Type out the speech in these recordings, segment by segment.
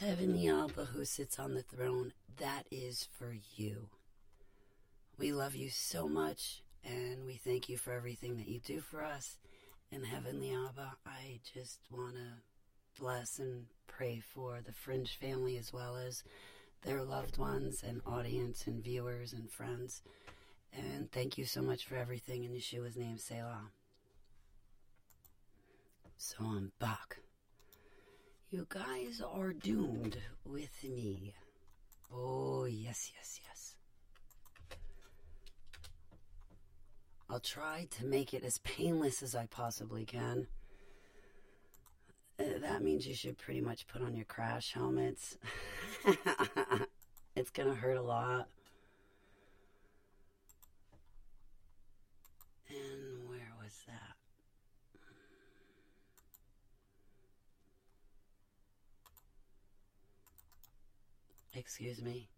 Heavenly Abba who sits on the throne, that is for you. We love you so much and we thank you for everything that you do for us. And Heavenly Abba, I just want to bless and pray for the Fringe family as well as their loved ones and audience and viewers and friends. And thank you so much for everything in Yeshua's name, Selah. So I'm back. You guys are doomed with me. Oh, yes, yes, yes. I'll try to make it as painless as I possibly can. That means you should pretty much put on your crash helmets. it's gonna hurt a lot. And where was that? Excuse me.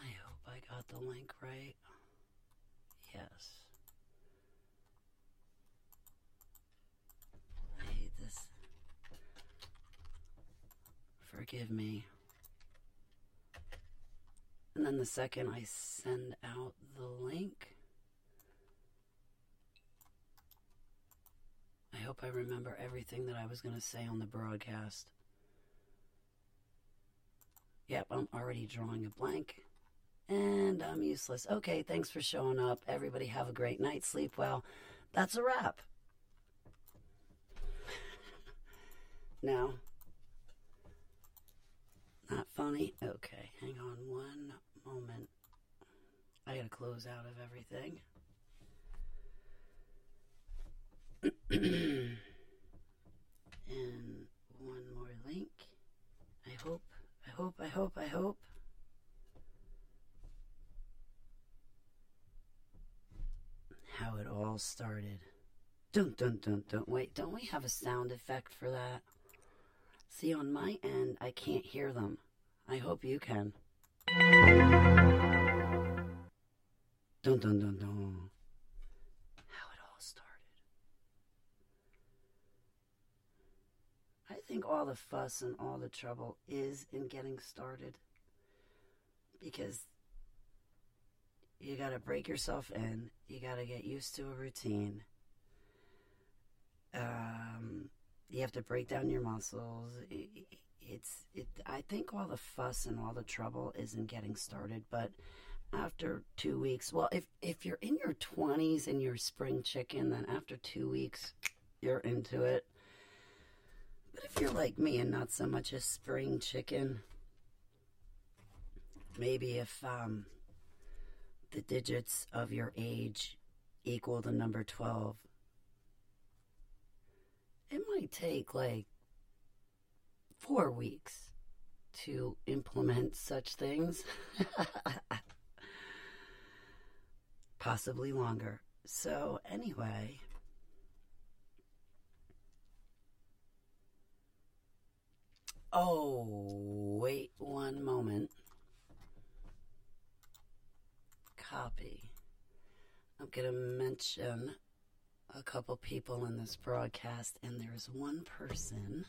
I hope I got the link right. Yes. I hate this. Forgive me. And then the second I send out the link, I hope I remember everything that I was going to say on the broadcast. Yep, I'm already drawing a blank. And I'm useless. Okay, thanks for showing up. Everybody have a great night. Sleep well. That's a wrap. now, not funny? Okay, hang on one moment. I gotta close out of everything. and one more link. I hope, I hope, I hope, I hope. How it all started. Dun dun dun dun. Wait, don't we have a sound effect for that? See, on my end, I can't hear them. I hope you can. Dun dun dun dun. How it all started. I think all the fuss and all the trouble is in getting started. Because you got to break yourself in, you got to get used to a routine. Um, you have to break down your muscles. It's it. I think all the fuss and all the trouble is in getting started, but after two weeks, well, if if you're in your twenties and you're spring chicken, then after two weeks, you're into it. But if you're like me and not so much a spring chicken, maybe if um, the digits of your age equal the number twelve, might take like four weeks to implement such things. Possibly longer. So, anyway. Oh, wait one moment. Copy. I'm going to mention a couple people in this broadcast, and there's one person,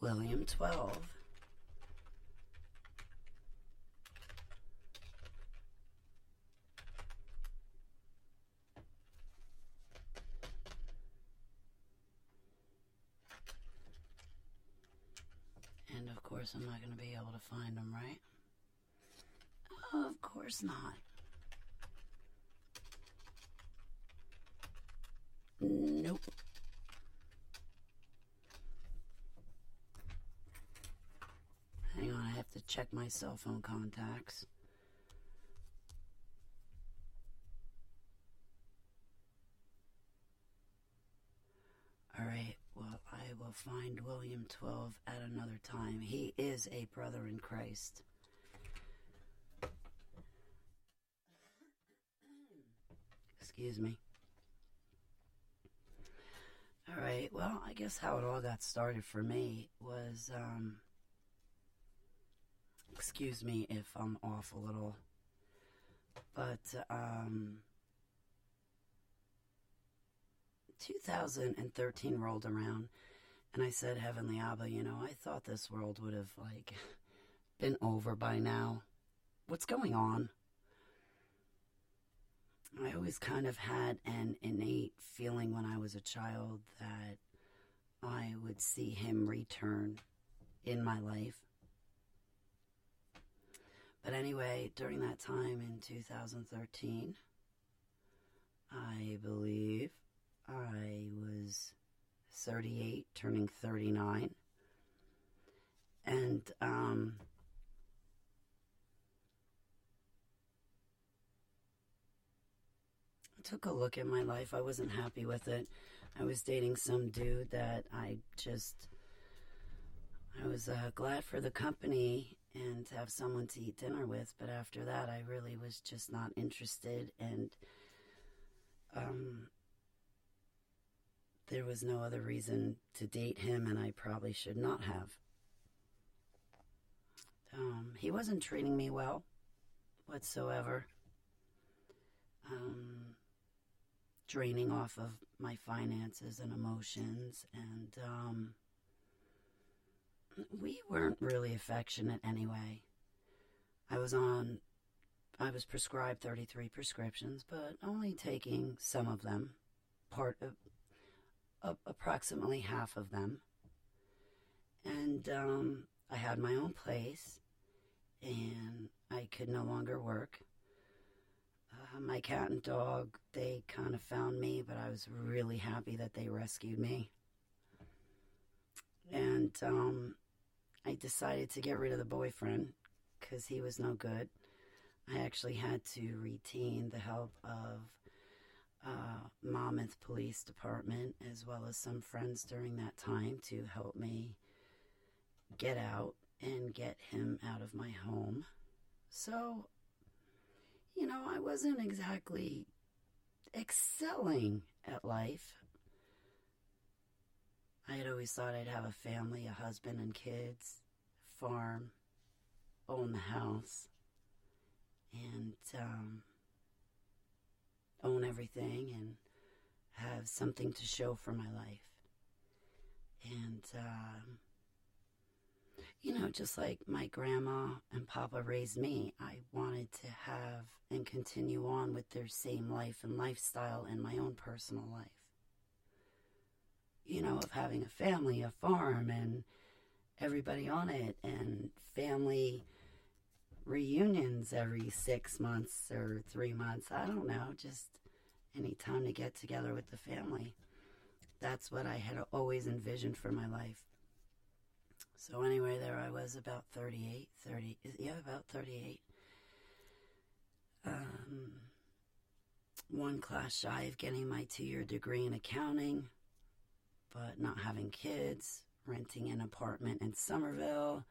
William 12. And of course, I'm not going to be able to find him, right? Of course not. Nope. Hang on, I have to check my cell phone contacts. All right, well, I will find William 12 at another time. He is a brother in Christ. Excuse me. All right. Well, I guess how it all got started for me was, um, excuse me if I'm off a little, but, um, 2013 rolled around and I said, Heavenly Abba, you know, I thought this world would have, like, been over by now. What's going on? I always kind of had an innate feeling when I was a child that I would see him return in my life. But anyway, during that time in 2013, I believe I was 38, turning 39. And, um, took a look at my life. I wasn't happy with it. I was dating some dude that I just, I was uh, glad for the company and to have someone to eat dinner with. But after that, I really was just not interested. And um, there was no other reason to date him, and I probably should not have. Um, he wasn't treating me well whatsoever. Um, draining off of my finances and emotions and um, we weren't really affectionate anyway. I was on i was prescribed 33 prescriptions but only taking some of them part of approximately half of them. And um, i had my own place and i could no longer work uh, my cat and dog, they kind of found me, but I was really happy that they rescued me. And um, I decided to get rid of the boyfriend because he was no good. I actually had to retain the help of uh, Monmouth Police Department as well as some friends during that time to help me get out and get him out of my home. So you know, I wasn't exactly excelling at life. I had always thought I'd have a family, a husband and kids, farm, own the house, and um, own everything and have something to show for my life. And um, you know, just like my grandma and papa raised me, I wanted to have and continue on with their same life and lifestyle in my own personal life. You know, of having a family, a farm, and everybody on it, and family reunions every six months or three months. I don't know, just any time to get together with the family. That's what I had always envisioned for my life. So anyway, there I was about 38, 30, yeah, about 38. Um, one class shy of getting my two-year degree in accounting, but not having kids, renting an apartment in Somerville,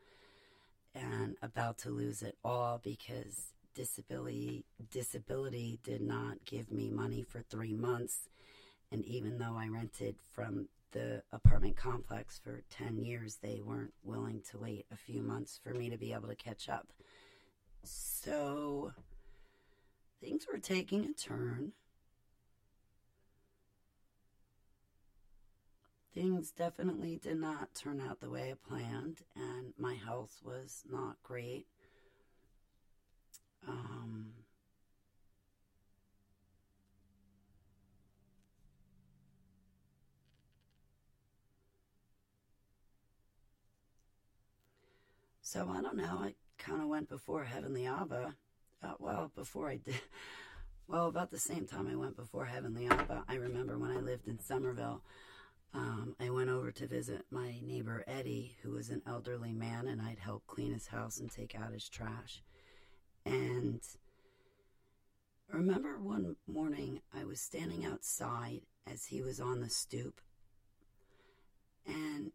and about to lose it all because disability disability did not give me money for three months. And even though I rented from the apartment complex for 10 years, they weren't willing to wait a few months for me to be able to catch up. So things were taking a turn. Things definitely did not turn out the way I planned, and my health was not great. Um, so I don't know. I kind of went before Heavenly Abba. Uh, well, before I did. Well, about the same time I went before Heavenly Abba, I remember when I lived in Somerville, um, I went over to visit my neighbor Eddie, who was an elderly man, and I'd help clean his house and take out his trash. And I remember one morning I was standing outside as he was on the stoop. And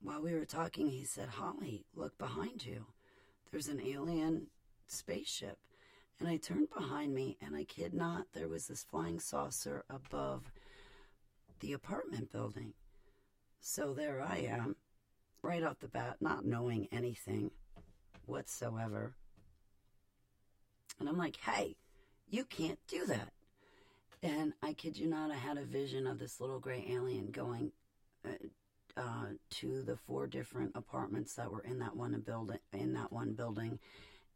while we were talking, he said, Holly, look behind you. There's an alien spaceship. And I turned behind me, and I kid not, there was this flying saucer above the apartment building. So there I am, right off the bat, not knowing anything whatsoever. And I'm like, hey, you can't do that. And I kid you not, I had a vision of this little gray alien going uh, uh, to the four different apartments that were in that one building. In that one building,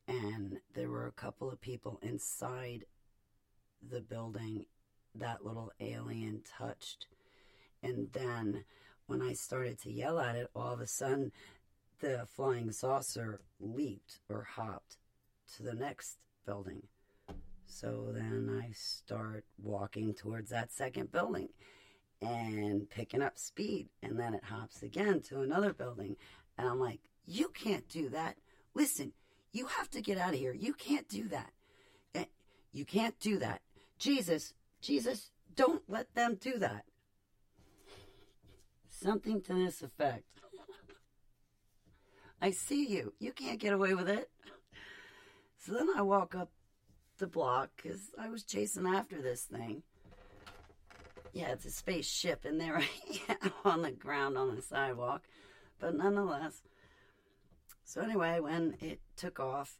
and there were a couple of people inside the building that little alien touched. And then when I started to yell at it, all of a sudden the flying saucer leaped or hopped to the next building. So then I start walking towards that second building and picking up speed. And then it hops again to another building. And I'm like, you can't do that. Listen, you have to get out of here. You can't do that. Eh, you can't do that. Jesus, Jesus, don't let them do that. Something to this effect. I see you. You can't get away with it. So then I walk up the block because I was chasing after this thing. Yeah, it's a spaceship, and there I am on the ground on the sidewalk. But nonetheless, so anyway, when it took off,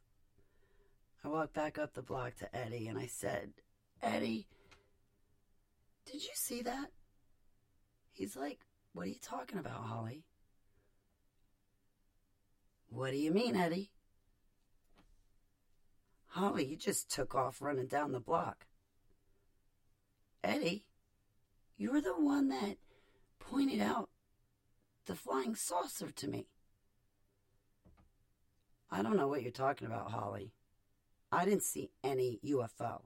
I walked back up the block to Eddie and I said, Eddie, did you see that? He's like, What are you talking about, Holly? What do you mean, Eddie? Holly, you just took off running down the block. Eddie, you were the one that pointed out the flying saucer to me. I don't know what you're talking about, Holly. I didn't see any UFO.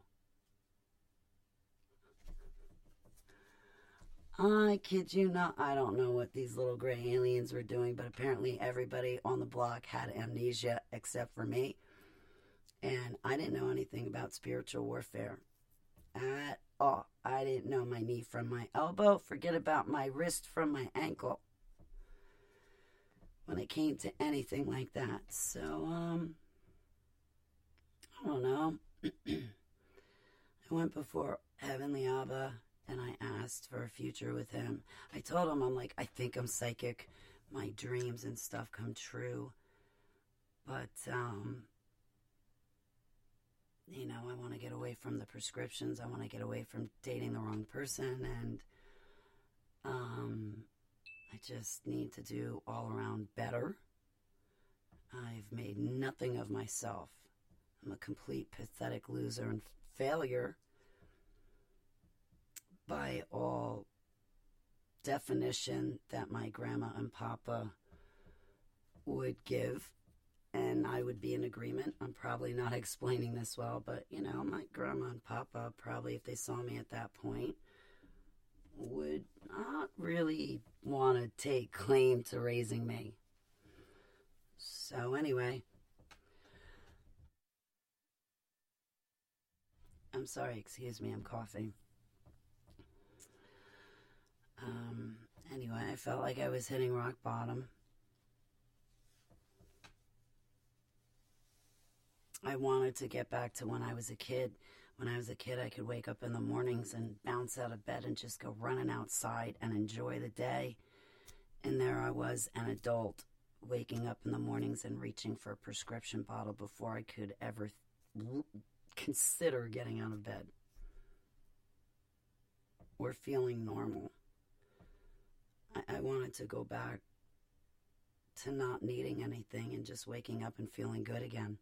I kid you not. I don't know what these little gray aliens were doing, but apparently everybody on the block had amnesia except for me. And I didn't know anything about spiritual warfare at all. I didn't know my knee from my elbow. Forget about my wrist from my ankle when it came to anything like that. So, um, I don't know. I went before Heavenly Abba and I asked for a future with him. I told him, I'm like, I think I'm psychic. My dreams and stuff come true. But, um, you know, I want to get away from the prescriptions. I want to get away from dating the wrong person. And, um, I just need to do all around better. I've made nothing of myself. I'm a complete pathetic loser and failure by all definition that my grandma and papa would give. And I would be in agreement. I'm probably not explaining this well, but you know, my grandma and papa probably, if they saw me at that point, would not really want to take claim to raising me. So, anyway, I'm sorry, excuse me, I'm coughing. Um, anyway, I felt like I was hitting rock bottom. I wanted to get back to when I was a kid. When I was a kid, I could wake up in the mornings and bounce out of bed and just go running outside and enjoy the day. And there I was, an adult, waking up in the mornings and reaching for a prescription bottle before I could ever th- consider getting out of bed or feeling normal. I, I wanted to go back to not needing anything and just waking up and feeling good again.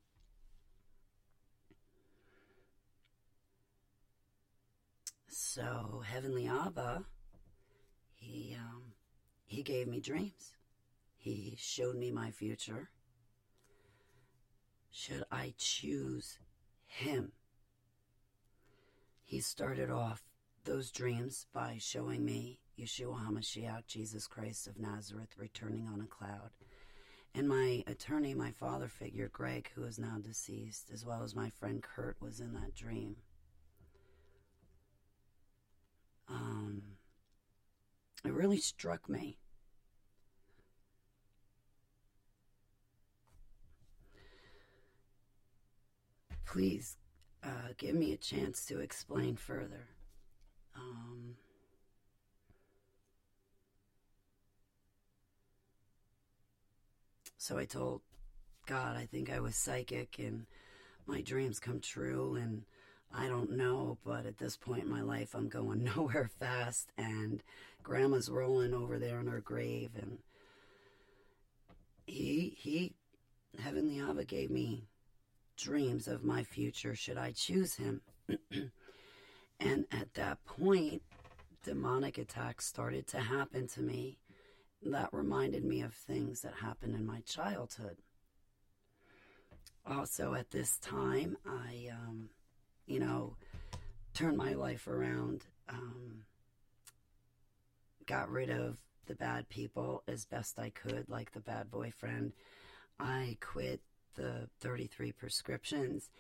So Heavenly Abba, he um, he gave me dreams. He showed me my future. Should I choose him? He started off those dreams by showing me Yeshua HaMashiach, Jesus Christ of Nazareth, returning on a cloud. And my attorney, my father figure, Greg, who is now deceased, as well as my friend Kurt, was in that dream. Um, it really struck me. Please uh, give me a chance to explain further. Um, so I told God I think I was psychic and my dreams come true and I don't know, but at this point in my life, I'm going nowhere fast, and Grandma's rolling over there in her grave, and he he, Heavenly Abba gave me dreams of my future should I choose him, and at that point, demonic attacks started to happen to me. That reminded me of things that happened in my childhood. Also, at this time, I um, you know, turned my life around. Um, got rid of the bad people as best I could, like the bad boyfriend. I quit the 33 prescriptions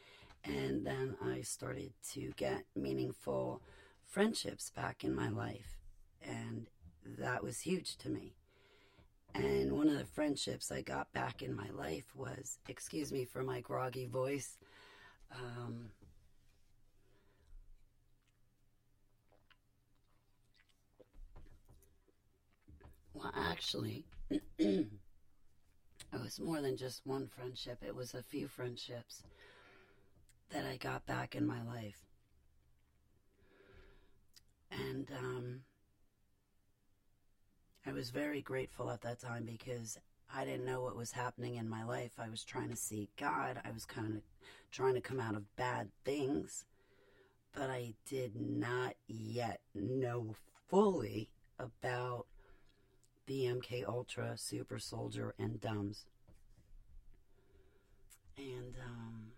and then I started to get meaningful friendships back in my life. And that was huge to me. And one of the friendships I got back in my life was, excuse me for my groggy voice, um, Well, actually, it was more than just one friendship, it was a few friendships that I got back in my life. And um, I was very grateful at that time because I didn't know what was happening in my life. I was trying to seek God. I was kind of trying to come out of bad things, but I did not yet know fully about the MK Ultra, Super Soldier, and DUMBs. And um,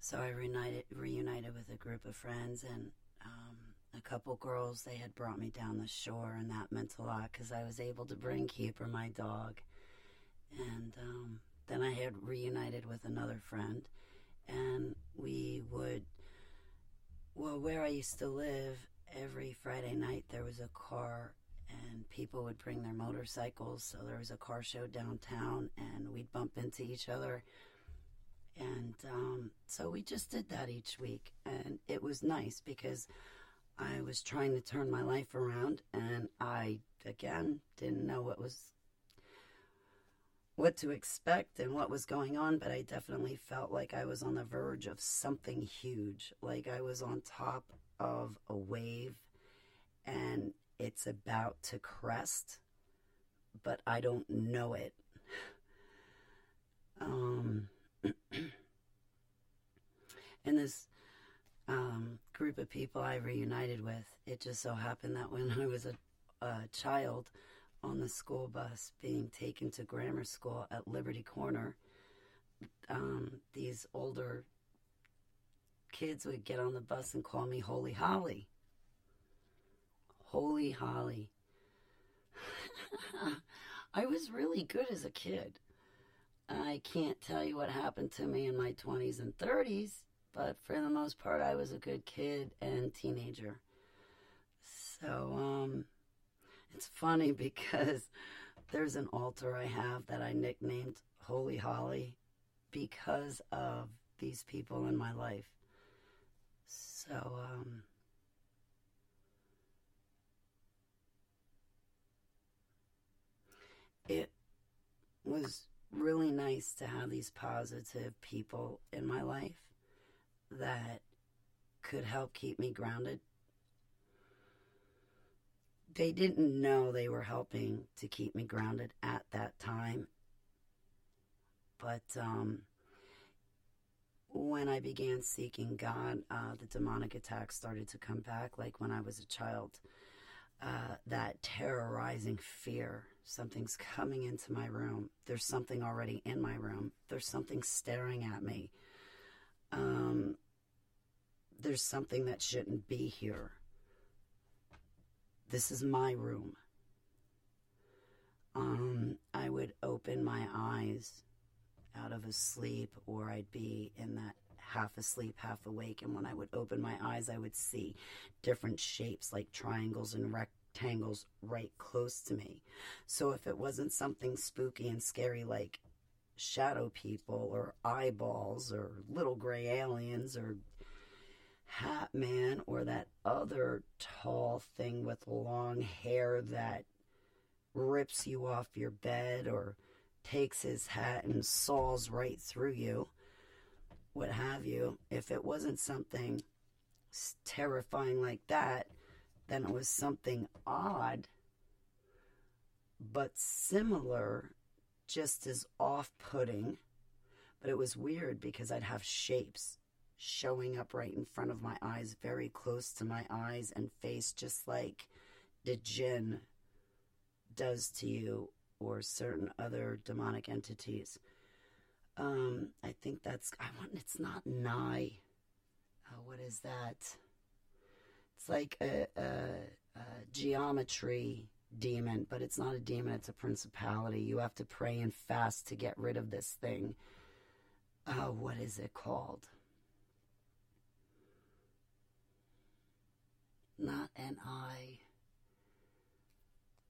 so I reunited, reunited with a group of friends and um, a couple girls. They had brought me down the shore, and that meant a lot because I was able to bring Keeper, my dog. And um, then I had reunited with another friend, and we would, well, where I used to live, every Friday night there was a car and people would bring their motorcycles. So there was a car show downtown, and we'd bump into each other. And um, so we just did that each week, and it was nice because I was trying to turn my life around, and I again didn't know what was what to expect and what was going on, but I definitely felt like I was on the verge of something huge, like I was on top of a wave and it's about to crest, but I don't know it. Um, and this um, group of people I reunited with, it just so happened that when I was a, a child on the school bus being taken to grammar school at Liberty Corner, um, these older kids would get on the bus and call me Holy Holly. Holy Holly. I was really good as a kid. I can't tell you what happened to me in my 20s and 30s, but for the most part, I was a good kid and teenager. So, um, it's funny because there's an altar I have that I nicknamed Holy Holly because of these people in my life. So, um, it was really nice to have these positive people in my life that could help keep me grounded. They didn't know they were helping to keep me grounded at that time. But um, when I began seeking God, uh, the demonic attacks started to come back, like when I was a child. Uh, that terrorizing fear. Something's coming into my room. There's something already in my room. There's something staring at me. Um, there's something that shouldn't be here. This is my room. Um, I would open my eyes out of a sleep, or I'd be in that half asleep, half awake. And when I would open my eyes, I would see different shapes like triangles and rectangles right close to me. So if it wasn't something spooky and scary like shadow people or eyeballs or little gray aliens or Hat Man or that other tall thing with long hair that rips you off your bed or takes his hat and saws right through you, what have you, if it wasn't something terrifying like that, then it was something odd but similar, just as off putting. But it was weird because I'd have shapes showing up right in front of my eyes, very close to my eyes and face, just like the jinn does to you or certain other demonic entities. Um, I think that's I want. It's not nigh. Oh, what is that? It's like a, a, a geometry demon, but it's not a demon. It's a principality. You have to pray and fast to get rid of this thing. Oh, what is it called? Not an eye.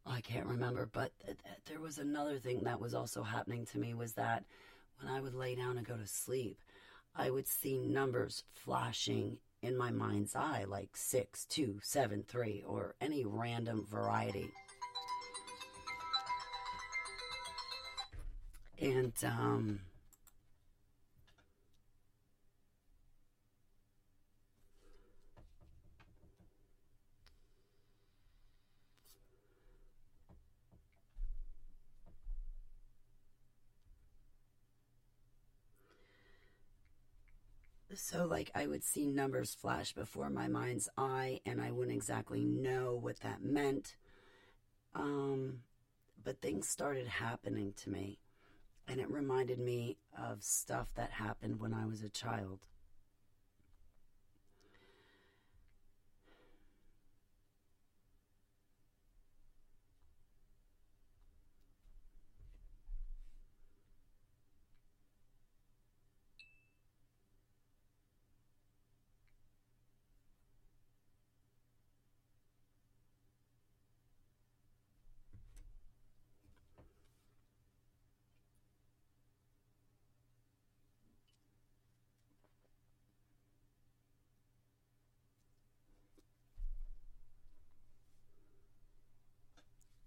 I can't remember, but th- th- there was another thing that was also happening to me was that when I would lay down and go to sleep, I would see numbers flashing in my mind's eye, like six, two, seven, three, or any random variety. And um, so like I would see numbers flash before my mind's eye and I wouldn't exactly know what that meant. Um, but things started happening to me and it reminded me of stuff that happened when I was a child.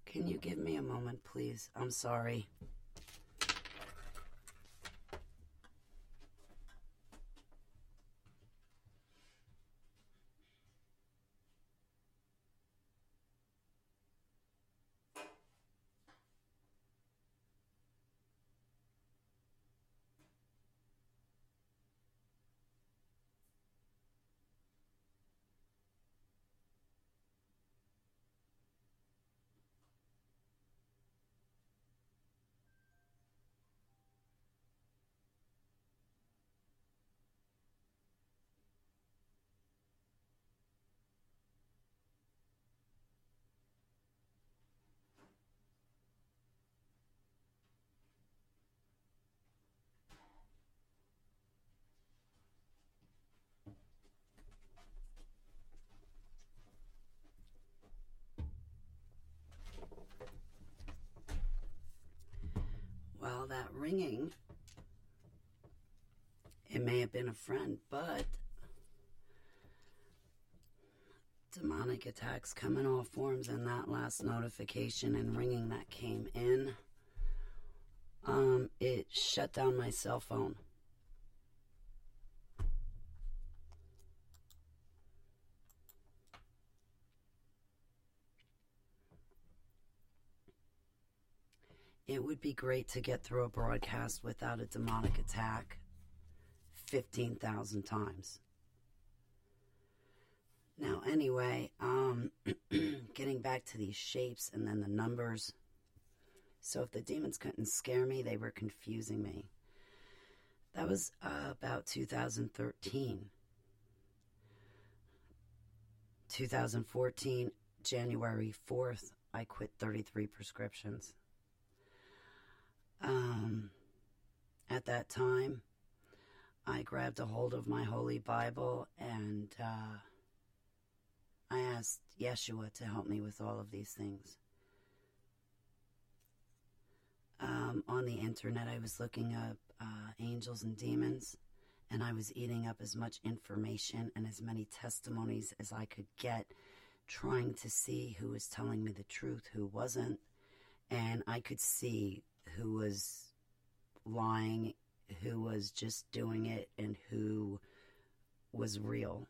Can you give me a moment, please? I'm sorry. It may have been a friend, but demonic attacks come in all forms, and that last notification and ringing that came in, um, it shut down my cell phone. It would be great to get through a broadcast without a demonic attack 15,000 times. Now, anyway, um, getting back to these shapes and then the numbers. So, if the demons couldn't scare me, they were confusing me. That was uh, about 2013. 2014, January 4th, I quit 33 prescriptions. Um, at that time, I grabbed a hold of my Holy Bible and uh, I asked Yeshua to help me with all of these things. Um, on the internet, I was looking up uh, angels and demons, and I was eating up as much information and as many testimonies as I could get, trying to see who was telling me the truth, who wasn't. And I could see who was lying, who was just doing it, and who was real.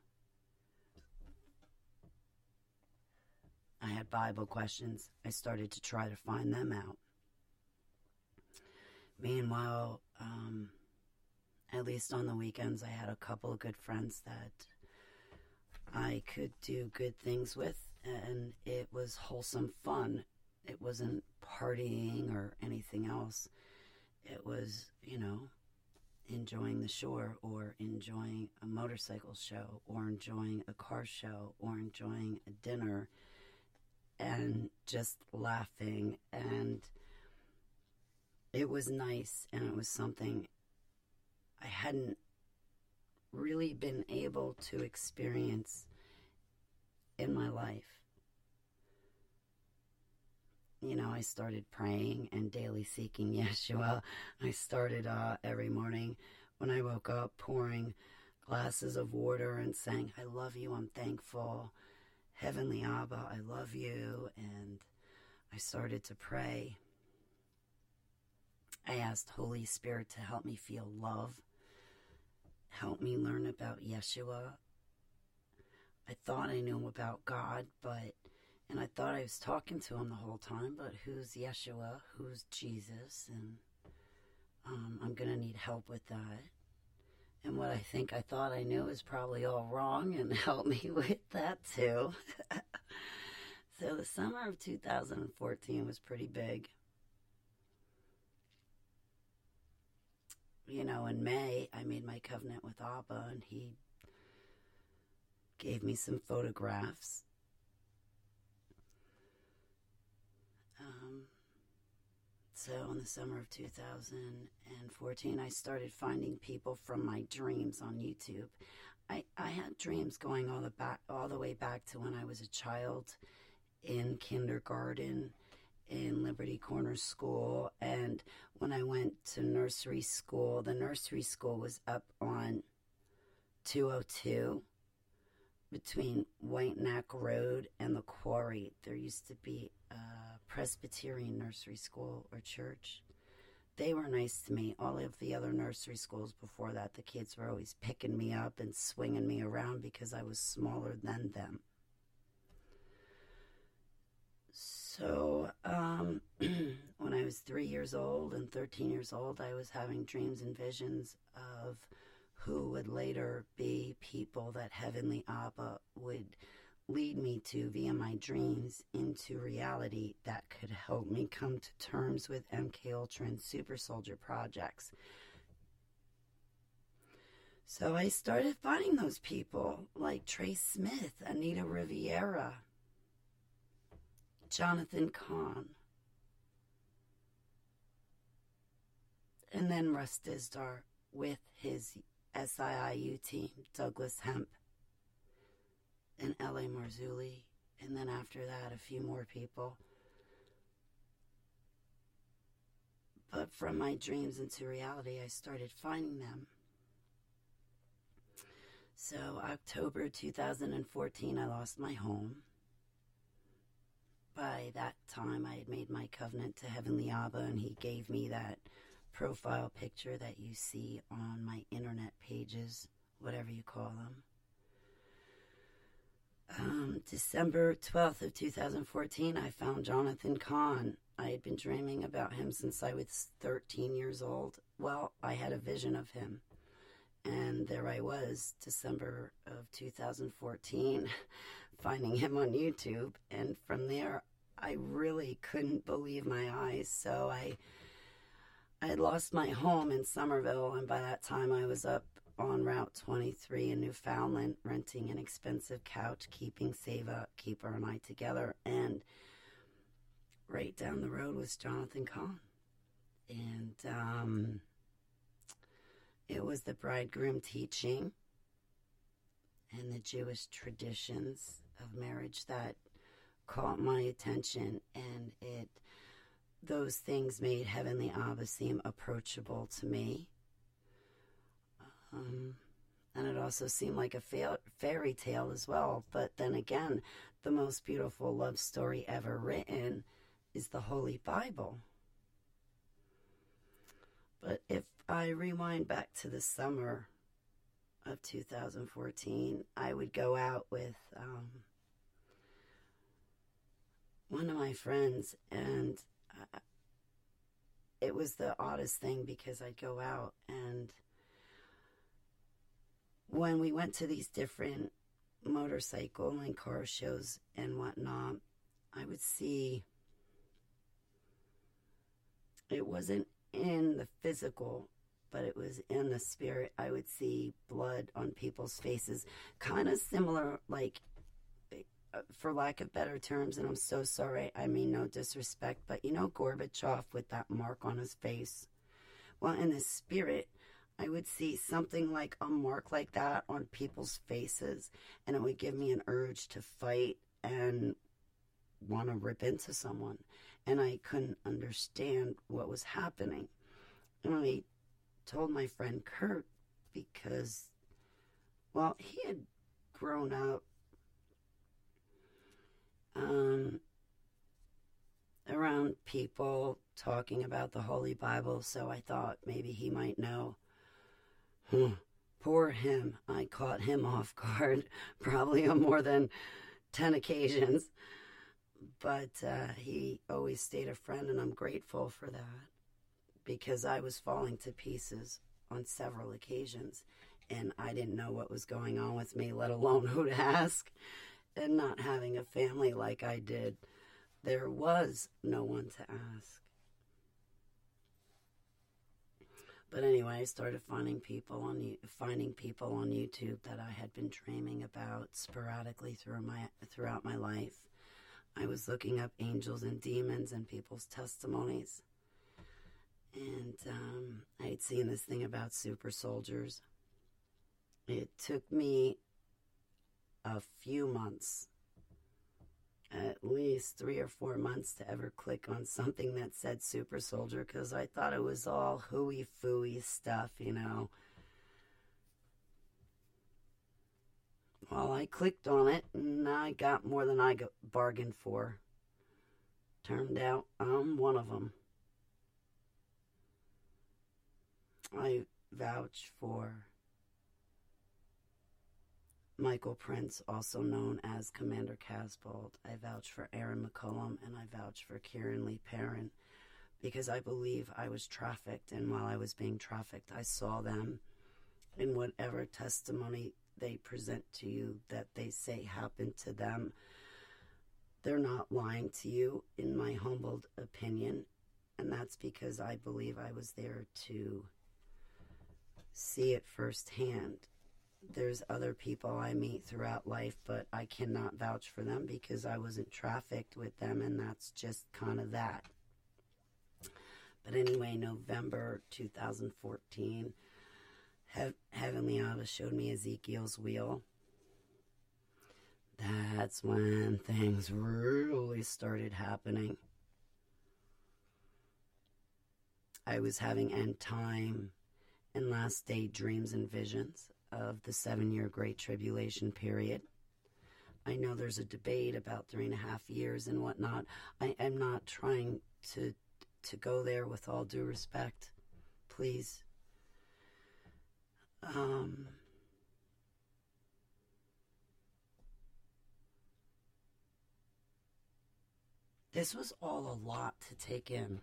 I had Bible questions. I started to try to find them out. Meanwhile, um, at least on the weekends, I had a couple of good friends that I could do good things with, and it was wholesome fun. It wasn't partying or anything else. It was, you know, enjoying the shore or enjoying a motorcycle show or enjoying a car show or enjoying a dinner and just laughing and it was nice and it was something I hadn't really been able to experience in my life you know, I started praying and daily seeking Yeshua. I started uh, every morning when I woke up pouring glasses of water and saying, I love you, I'm thankful. Heavenly Abba, I love you. And I started to pray. I asked Holy Spirit to help me feel love, help me learn about Yeshua. I thought I knew about God, but and I thought I was talking to him the whole time, but who's Yeshua? Who's Jesus? And um, I'm going to need help with that. And what I think I thought I knew is probably all wrong, and help me with that too. so the summer of 2014 was pretty big. You know, in May, I made my covenant with Abba, and he gave me some photographs Um, so, in the summer of 2014, I started finding people from my dreams on YouTube. I, I had dreams going all the back, all the way back to when I was a child in kindergarten in Liberty Corner School, and when I went to nursery school, the nursery school was up on 202 between White Neck Road and the quarry. There used to be a Presbyterian nursery school or church. They were nice to me. All of the other nursery schools before that, the kids were always picking me up and swinging me around because I was smaller than them. So, um, when I was three years old and 13 years old, I was having dreams and visions of who would later be people that Heavenly Abba would lead me to via my dreams into reality that could help me come to terms with MK Ultra and Super Soldier projects. So I started finding those people like Trace Smith, Anita Riviera, Jonathan Cahn, and then Russ Dizdar with his SIIU team, Douglas Hamp and L.A. Marzulli, and then after that, a few more people. But from my dreams into reality, I started finding them. So, October 2014, I lost my home. By that time, I had made my covenant to Heavenly Abba, and he gave me that profile picture that you see on my internet pages, whatever you call them. Um, December 12th of 2014, I found Jonathan Cahn. I had been dreaming about him since I was 13 years old. Well, I had a vision of him. And there I was, December of 2014, finding him on YouTube. And from there, I really couldn't believe my eyes. So I, I had lost my home in Somerville, and by that time I was up on Route 23 in Newfoundland, renting an expensive couch, keeping Seva, Keeper, and I together. And right down the road was Jonathan Cahn. And um, it was the bridegroom teaching and the Jewish traditions of marriage that caught my attention, and it those things made Heavenly Abba seem approachable to me. Um, and it also seemed like a fa- fairy tale as well. But then again, the most beautiful love story ever written is the Holy Bible. But if I rewind back to the summer of 2014, I would go out with um, one of my friends, and uh, it was the oddest thing because I'd go out and when we went to these different motorcycle and car shows and whatnot, I would see it wasn't in the physical, but it was in the spirit. I would see blood on people's faces, kind of similar, like, uh, for lack of better terms, and I'm so sorry, I mean no disrespect, but you know Gorbachev with that mark on his face? Well, in the spirit, I would see something like a mark like that on people's faces, and it would give me an urge to fight and want to rip into someone. And I couldn't understand what was happening. And I told my friend Kurt because, well, he had grown up um, around people talking about the Holy Bible, so I thought maybe he might know Poor him. I caught him off guard probably on more than 10 occasions. But uh, he always stayed a friend, and I'm grateful for that because I was falling to pieces on several occasions, and I didn't know what was going on with me, let alone who to ask. And not having a family like I did, there was no one to ask. But anyway, I started finding people on finding people on YouTube that I had been dreaming about sporadically through my throughout my life. I was looking up angels and demons and people's testimonies, and um, I had seen this thing about super soldiers. It took me a few months at least three or four months to ever click on something that said super soldier because I thought it was all hooey fooey stuff, you know. Well, I clicked on it and I got more than I bargained for. Turned out I'm one of them. I vouch for Michael Prince, also known as Commander Casbolt. I vouch for Aaron McCollum and I vouch for Kieran Lee Perrin because I believe I was trafficked. And while I was being trafficked, I saw them in whatever testimony they present to you that they say happened to them. They're not lying to you, in my humbled opinion. And that's because I believe I was there to see it firsthand there's other people I meet throughout life, but I cannot vouch for them because I wasn't trafficked with them, and that's just kind of that. But anyway, November 2014, he- Heavenly Abba showed me Ezekiel's wheel. That's when things really started happening. I was having end time and last day dreams and visions of the seven year Great Tribulation period. I know there's a debate about three and a half years and whatnot. I am not trying to to go there with all due respect. Please. Um, this was all a lot to take in.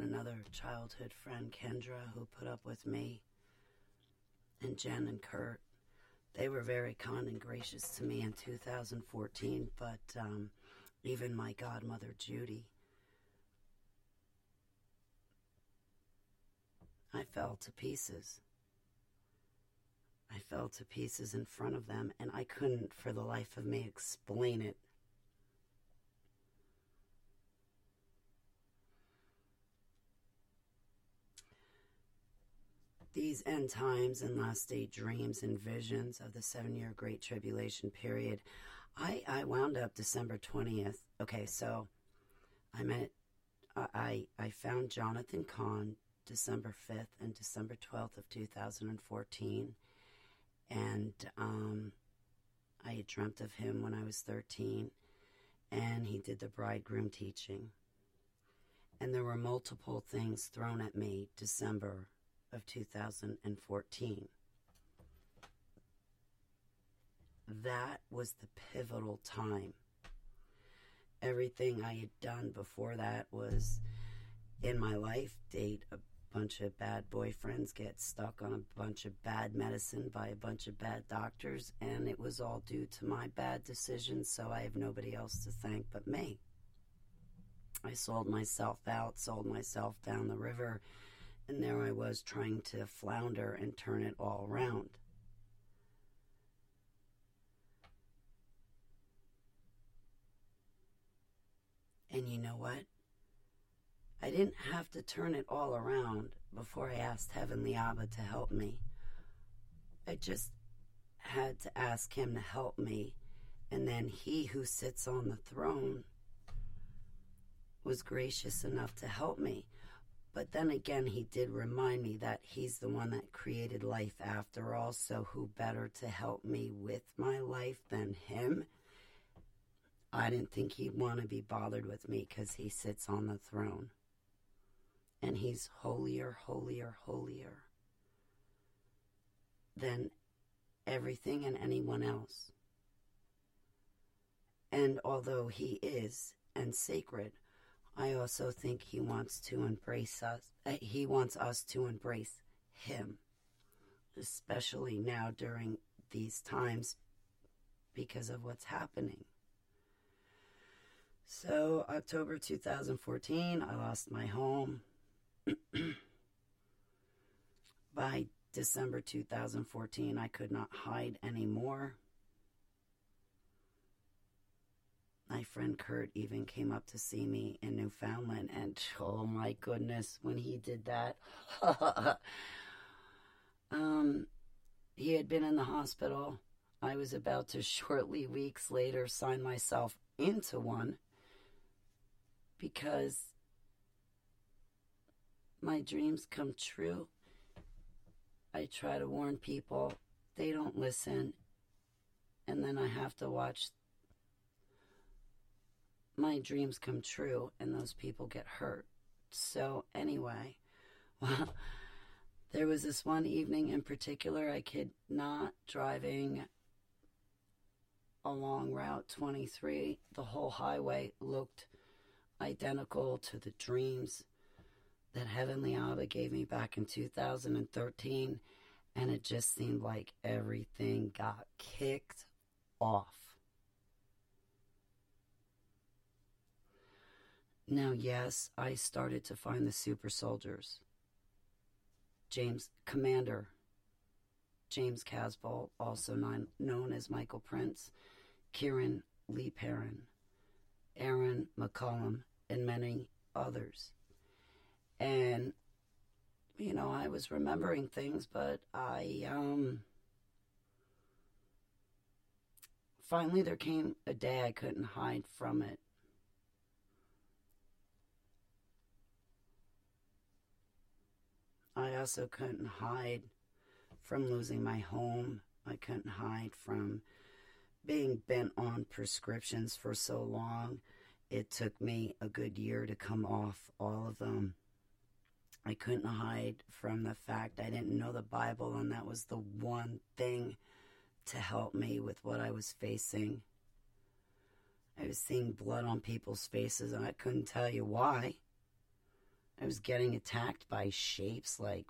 Had another childhood friend, Kendra, who put up with me, and Jen and Kurt. They were very kind and gracious to me in 2014, but um, even my godmother, Judy, I fell to pieces. I fell to pieces in front of them, and I couldn't, for the life of me, explain it. These end times and last day dreams and visions of the seven year Great Tribulation period, I, I wound up December 20th. Okay, so I met, I, I found Jonathan Cahn December 5th and December 12th of 2014. And um, I had dreamt of him when I was 13, and he did the bridegroom teaching. And there were multiple things thrown at me December of 2014. That was the pivotal time. Everything I had done before that was in my life date a bunch of bad boyfriends, get stuck on a bunch of bad medicine by a bunch of bad doctors, and it was all due to my bad decisions, so I have nobody else to thank but me. I sold myself out, sold myself down the river, and there I was trying to flounder and turn it all around. And you know what? I didn't have to turn it all around before I asked Heavenly Abba to help me. I just had to ask him to help me, and then he who sits on the throne was gracious enough to help me. But then again, he did remind me that he's the one that created life after all, so who better to help me with my life than him? I didn't think he'd want to be bothered with me because he sits on the throne. And he's holier, holier, holier than everything and anyone else. And although he is and sacred, I also think he wants to embrace us. Uh, he wants us to embrace him, especially now during these times because of what's happening. So, October 2014, I lost my home. By December 2014, I could not hide anymore. My friend Kurt even came up to see me in Newfoundland, and oh my goodness, when he did that, um, he had been in the hospital. I was about to shortly weeks later sign myself into one because my dreams come true. I try to warn people, they don't listen, and then I have to watch my dreams come true and those people get hurt. So, anyway, well, there was this one evening in particular, I kid not, driving along Route 23. The whole highway looked identical to the dreams that Heavenly Abba gave me back in 2013. And it just seemed like everything got kicked off. Now, yes, I started to find the super soldiers. James Commander James Casbolt, also known as Michael Prince, Kieran Lee Perrin, Aaron McCollum, and many others. And, you know, I was remembering things, but I, um, finally there came a day I couldn't hide from it. I also couldn't hide from losing my home. I couldn't hide from being bent on prescriptions for so long. It took me a good year to come off all of them. I couldn't hide from the fact I didn't know the Bible, and that was the one thing to help me with what I was facing. I was seeing blood on people's faces, and I couldn't tell you why. I was getting attacked by shapes like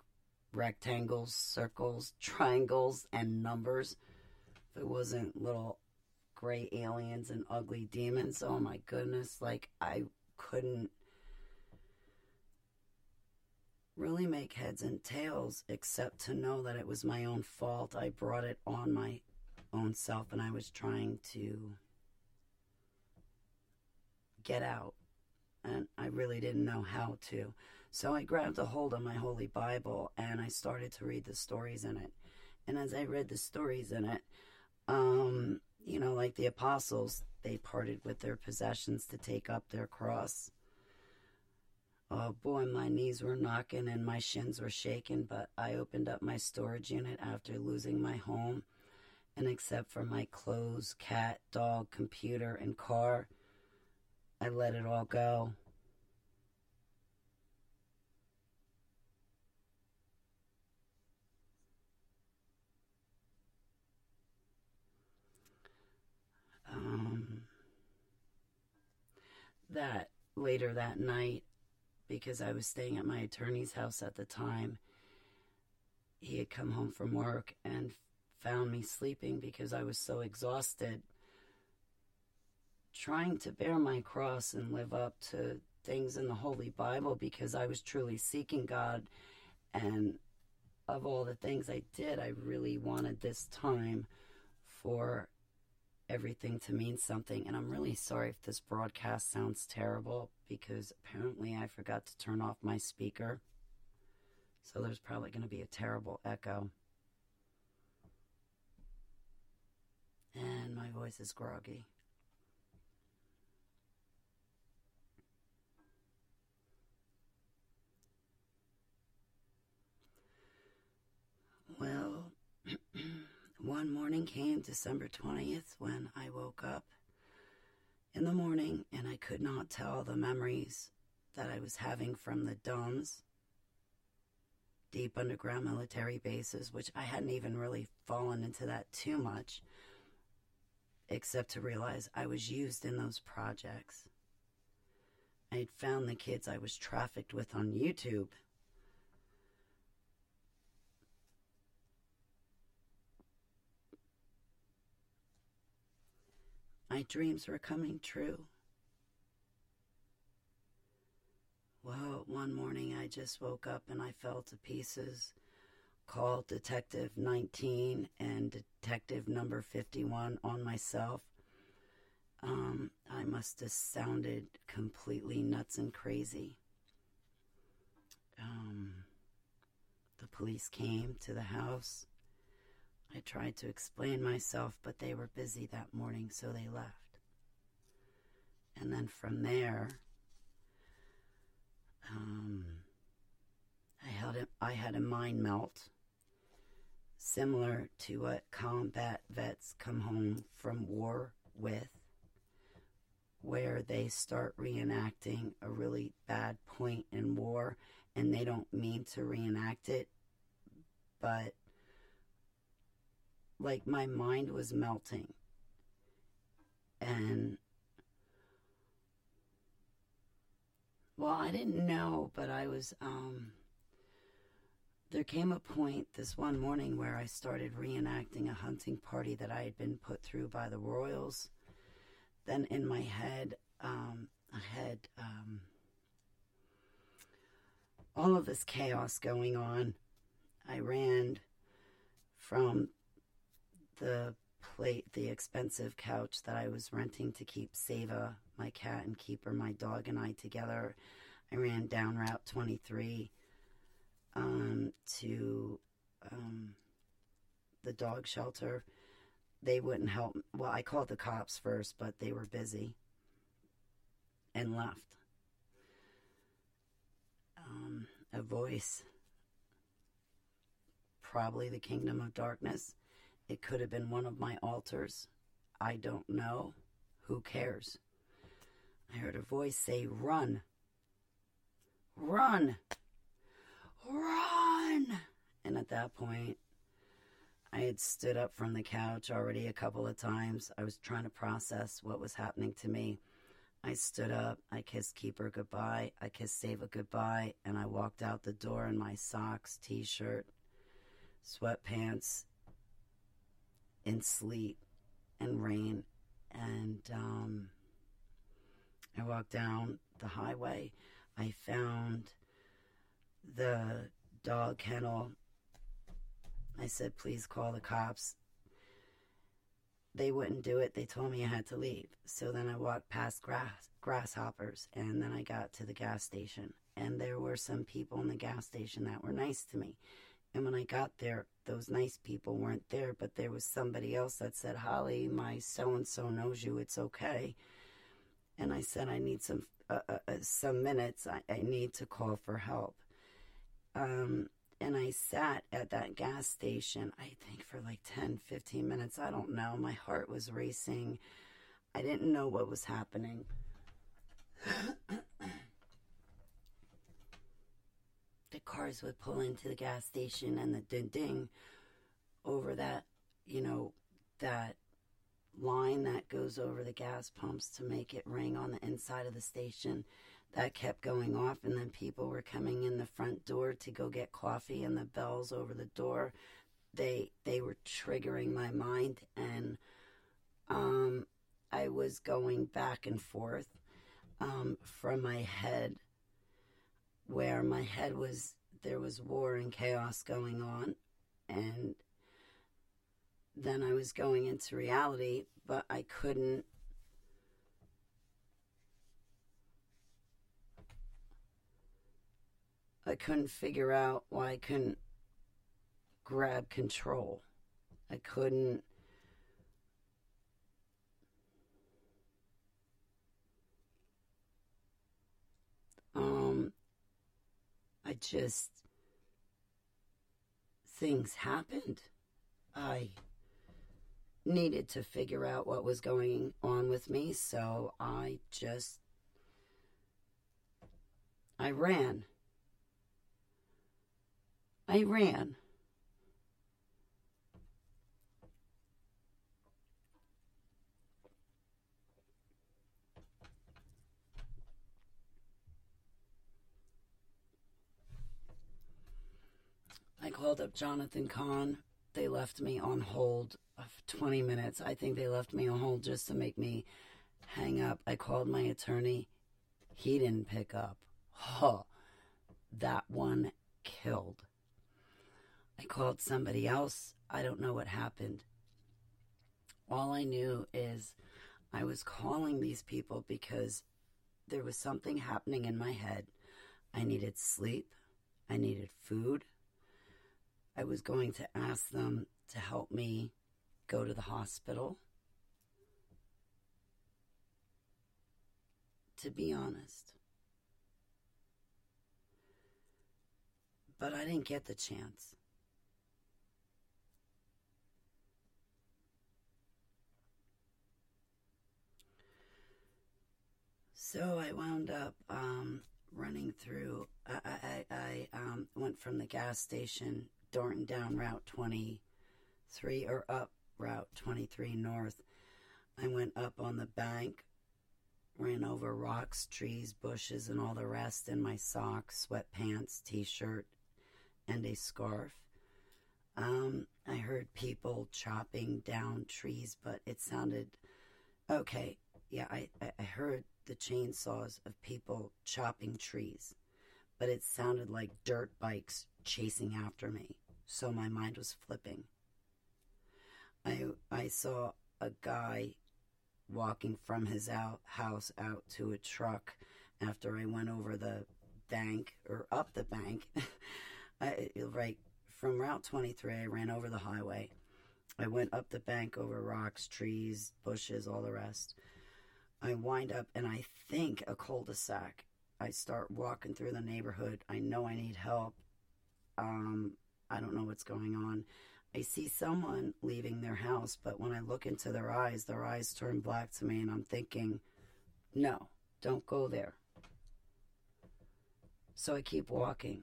rectangles, circles, triangles, and numbers. If it wasn't little gray aliens and ugly demons, oh my goodness, like I couldn't really make heads and tails except to know that it was my own fault. I brought it on my own self and I was trying to get out. And I really didn't know how to. So I grabbed a hold of my Holy Bible and I started to read the stories in it. And as I read the stories in it, um, you know, like the apostles, they parted with their possessions to take up their cross. Oh boy, my knees were knocking and my shins were shaking, but I opened up my storage unit after losing my home. And except for my clothes, cat, dog, computer, and car, I let it all go. Um, that later that night, because I was staying at my attorney's house at the time. He had come home from work and found me sleeping because I was so exhausted trying to bear my cross and live up to things in the Holy Bible because I was truly seeking God. And of all the things I did, I really wanted this time for everything to mean something. And I'm really sorry if this broadcast sounds terrible because apparently I forgot to turn off my speaker. So there's probably going to be a terrible echo. And my voice is groggy. Well, one morning came December 20th when I woke up in the morning and I could not tell the memories that I was having from the DUMBs, deep underground military bases, which I hadn't even really fallen into that too much, except to realize I was used in those projects. I had found the kids I was trafficked with on YouTube My dreams were coming true. Well, one morning I just woke up and I fell to pieces. Called Detective 19 and Detective number 51 on myself. Um, I must have sounded completely nuts and crazy. Um, the police came to the house. I tried to explain myself, but they were busy that morning, so they left. And then from there, um, I had a, I had a mind melt, similar to what combat vets come home from war with, where they start reenacting a really bad point in war, and they don't mean to reenact it, but like my mind was melting. And well, I didn't know, but I was um there came a point this one morning where I started reenacting a hunting party that I had been put through by the Royals. Then in my head, um, I had um, all of this chaos going on. I ran from the plate, the expensive couch that I was renting to keep Sava, my cat, and Keeper, my dog, and I together. I ran down Route 23 um, to um, the dog shelter. They wouldn't help. Well, I called the cops first, but they were busy and left. Um, a voice, probably the kingdom of darkness. It could have been one of my alters. I don't know. Who cares? I heard a voice say, Run! Run! Run! And at that point, I had stood up from the couch already a couple of times. I was trying to process what was happening to me. I stood up, I kissed Keeper goodbye, I kissed Sava goodbye, and I walked out the door in my socks, t shirt, sweatpants, in sleet and rain. And um, I walked down the highway. I found the dog kennel. I said, please call the cops. They wouldn't do it. They told me I had to leave. So then I walked past grass, grasshoppers and then I got to the gas station. And there were some people in the gas station that were nice to me. And when I got there, those nice people weren't there, but there was somebody else that said, Holly, my so and so knows you. It's okay. And I said, I need some uh, uh, uh, some minutes. I, I need to call for help. Um, and I sat at that gas station, I think for like 10, 15 minutes. I don't know. My heart was racing. I didn't know what was happening. The cars would pull into the gas station and the ding ding over that, you know, that line that goes over the gas pumps to make it ring on the inside of the station. That kept going off and then people were coming in the front door to go get coffee and the bells over the door. They they were triggering my mind and um I was going back and forth um, from my head where my head was there was war and chaos going on and then I was going into reality but I couldn't I couldn't figure out why I couldn't grab control. I couldn't um I just things happened. I needed to figure out what was going on with me, so I just I ran. I ran. I called up Jonathan Cahn. They left me on hold of 20 minutes. I think they left me on hold just to make me hang up. I called my attorney. He didn't pick up. Huh. That one killed. I called somebody else. I don't know what happened. All I knew is I was calling these people because there was something happening in my head. I needed sleep. I needed food. I was going to ask them to help me go to the hospital. To be honest. But I didn't get the chance. So I wound up um, running through. I, I, I um, went from the gas station, Dorton down Route 23, or up Route 23 North. I went up on the bank, ran over rocks, trees, bushes, and all the rest in my socks, sweatpants, t shirt, and a scarf. Um, I heard people chopping down trees, but it sounded okay. Yeah, I, I heard the chainsaws of people chopping trees, but it sounded like dirt bikes chasing after me, so my mind was flipping. I I saw a guy walking from his out house out to a truck after I went over the bank or up the bank. I, right from Route 23, I ran over the highway. I went up the bank over rocks, trees, bushes, all the rest. I wind up and I think a cul-de-sac. I start walking through the neighborhood. I know I need help. Um, I don't know what's going on. I see someone leaving their house, but when I look into their eyes, their eyes turn black to me, and I'm thinking, no, don't go there. So I keep walking.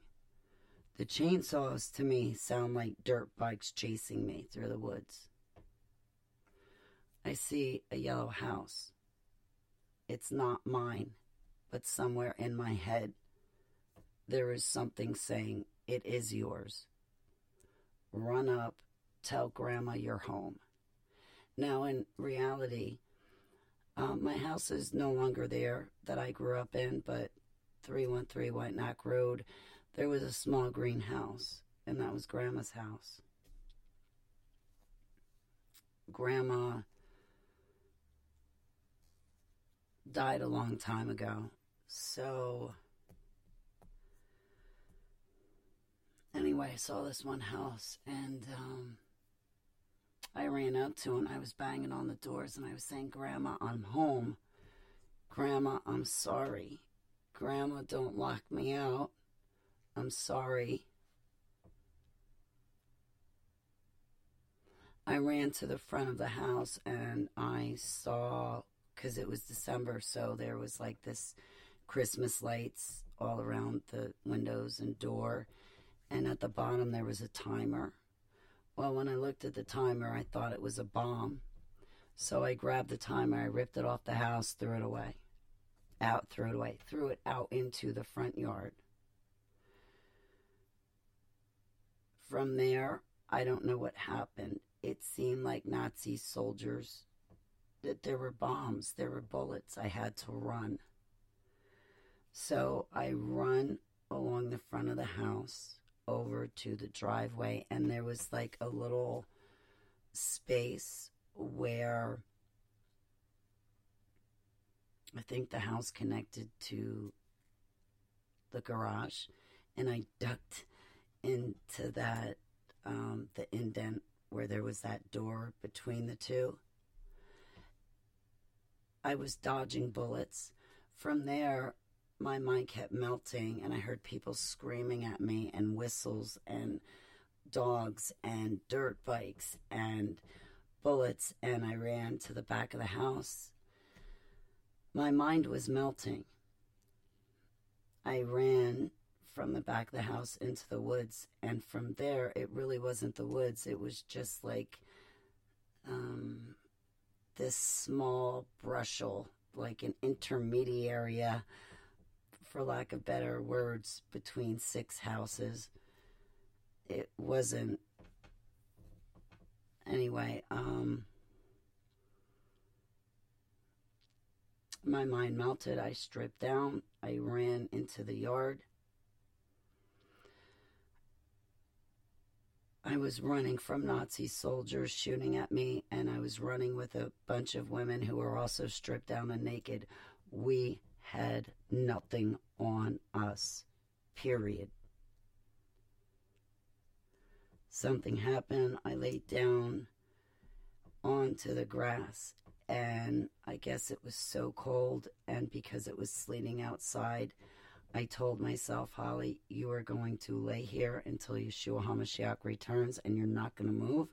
The chainsaws to me sound like dirt bikes chasing me through the woods. I see a yellow house. It's not mine, but somewhere in my head, there is something saying, It is yours. Run up, tell Grandma you're home. Now, in reality, um, my house is no longer there that I grew up in, but 313 White Neck Road, there was a small greenhouse, and that was Grandma's house. Grandma died a long time ago. So, anyway, I saw this one house and um, I ran up to him. I was banging on the doors and I was saying, Grandma, I'm home. Grandma, I'm sorry. Grandma, don't lock me out. I'm sorry. I ran to the front of the house and I saw because it was December, so there was like this Christmas lights all around the windows and door. And at the bottom, there was a timer. Well, when I looked at the timer, I thought it was a bomb. So I grabbed the timer, I ripped it off the house, threw it away. Out, threw it away, threw it out into the front yard. From there, I don't know what happened. It seemed like Nazi soldiers that there were bombs, there were bullets. I had to run. So I run along the front of the house over to the driveway, and there was like a little space where I think the house connected to the garage, and I ducked into that um, the indent where there was that door between the two. I was dodging bullets. From there, my mind kept melting, and I heard people screaming at me, and whistles, and dogs, and dirt bikes, and bullets, and I ran to the back of the house. My mind was melting. I ran from the back of the house into the woods, and from there, it really wasn't the woods. It was just like um, this small brushel, like an intermediate area, for lack of better words, between six houses. It wasn't. Anyway, um, my mind melted. I stripped down. I ran into the yard. I was running from Nazi soldiers shooting at me, and I was running with a bunch of women who were also stripped down and naked. We had nothing on us, period. Something happened. I laid down onto the grass, and I guess it was so cold, and because it was sleeting outside, I told myself, Holly, you are going to lay here until Yeshua HaMashiach returns and you're not going to move.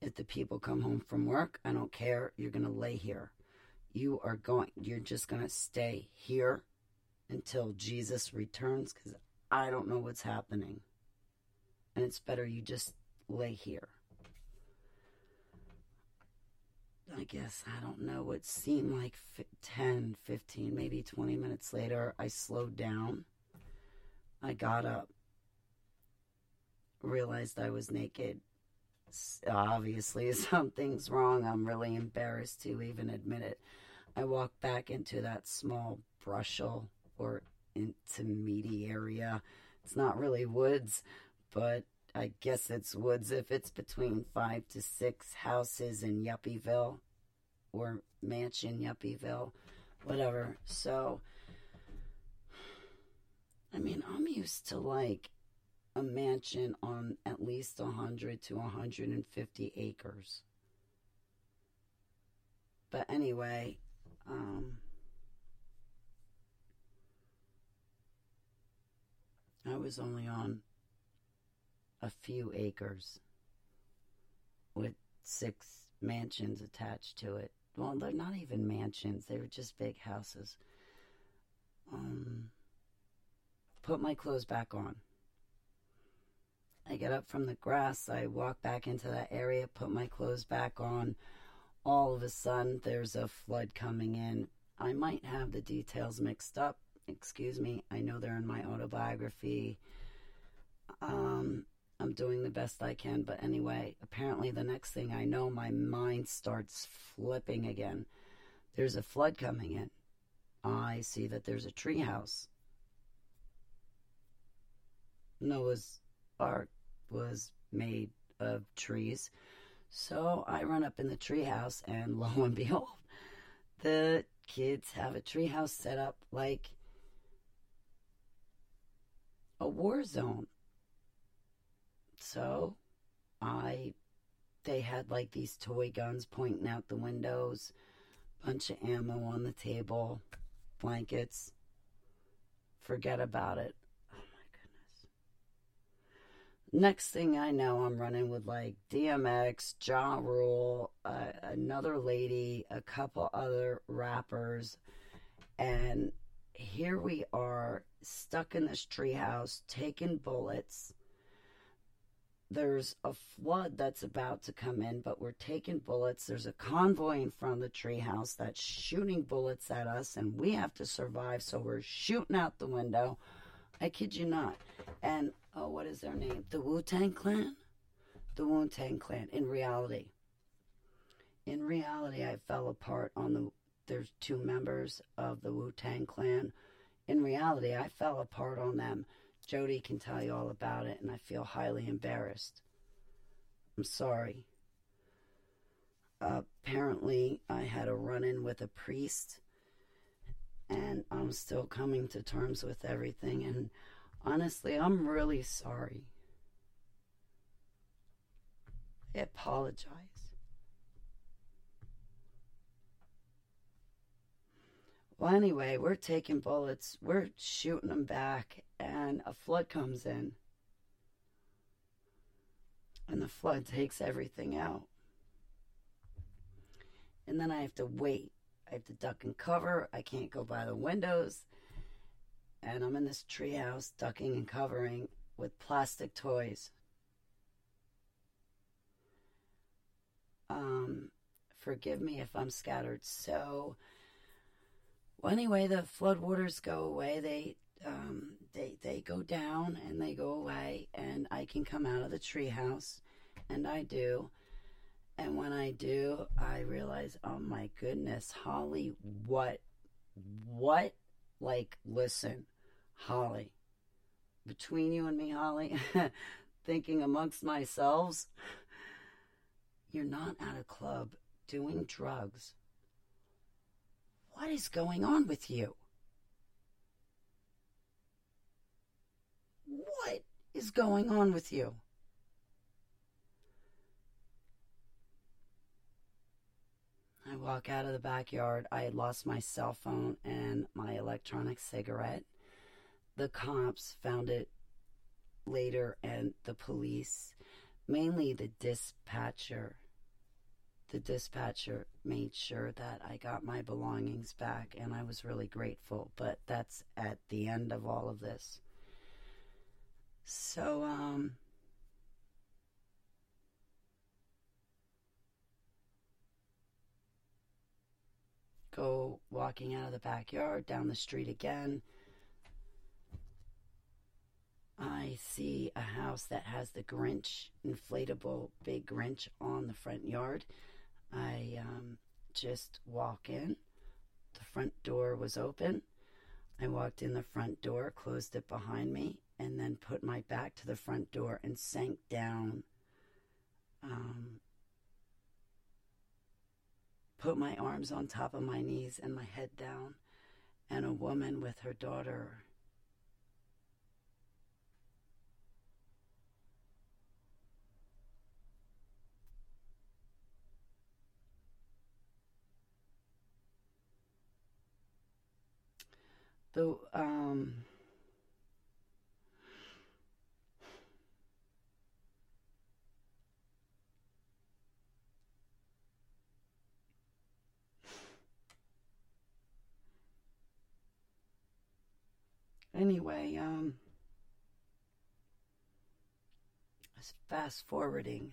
If the people come home from work, I don't care. You're going to lay here. You are going, you're just going to stay here until Jesus returns because I don't know what's happening. And it's better you just lay here. I guess, I don't know, what seemed like 10, 15, maybe 20 minutes later, I slowed down. I got up, realized I was naked. Obviously, something's wrong. I'm really embarrassed to even admit it. I walk back into that small brushel or intermediate area. It's not really woods, but I guess it's woods if it's between five to six houses in Yuppieville or mansion Yuppieville, whatever. So, I mean, I'm used to like a mansion on at least 100 to 150 acres. But anyway, um, I was only on a few acres with six mansions attached to it. Well, they're not even mansions, they were just big houses. Um, put my clothes back on. I get up from the grass, I walk back into that area, put my clothes back on. All of a sudden, there's a flood coming in. I might have the details mixed up. Excuse me. I know they're in my autobiography. Um, I'm doing the best I can. But anyway, apparently, the next thing I know, my mind starts flipping again. There's a flood coming in. I see that there's a treehouse. Noah's Ark was made of trees. So I run up in the treehouse, and lo and behold, the kids have a treehouse set up like a war zone. So I they had like these toy guns pointing out the windows, bunch of ammo on the table, blankets. Forget about it. Next thing I know, I'm running with like DMX, Ja Rule, uh, another lady, a couple other rappers, and here we are stuck in this treehouse taking bullets there's a flood that's about to come in, but we're taking bullets. There's a convoy in front of the treehouse that's shooting bullets at us, and we have to survive. So we're shooting out the window. I kid you not. And oh, what is their name? The Wu Tang Clan. The Wu Tang Clan. In reality, in reality, I fell apart on the. There's two members of the Wu Tang Clan. In reality, I fell apart on them Jody can tell you all about it, and I feel highly embarrassed. I'm sorry. Apparently, I had a run in with a priest, and I'm still coming to terms with everything. And honestly, I'm really sorry. I apologize. Well, anyway, we're taking bullets, we're shooting them back, and a flood comes in. And the flood takes everything out. And then I have to wait. I have to duck and cover. I can't go by the windows. And I'm in this treehouse, ducking and covering with plastic toys. Um, forgive me if I'm scattered so well, anyway, the floodwaters go away. They um, they they go down and they go away, and I can come out of the treehouse, and I do. And when I do, I realize, oh my goodness, Holly, what, what? Like, listen, Holly, between you and me, Holly, thinking amongst myself, you're not at a club doing drugs what is going on with you? What is going on with you? I walk out of the backyard. I had lost my cell phone and my electronic cigarette. The cops found it later, and the police, mainly the dispatcher, the dispatcher made sure that I got my belongings back, and I was really grateful. But that's at the end of all of this. So, um, go walking out of the backyard, down the street again. I see a house that has the Grinch, inflatable big Grinch on the front yard. I um, just walk in. The front door was open. I walked in the front door, closed it behind me, and then put my back to the front door and sank down. Um, put my arms on top of my knees and my head down, and a woman with her daughter. The um anyway, um, fast forwarding.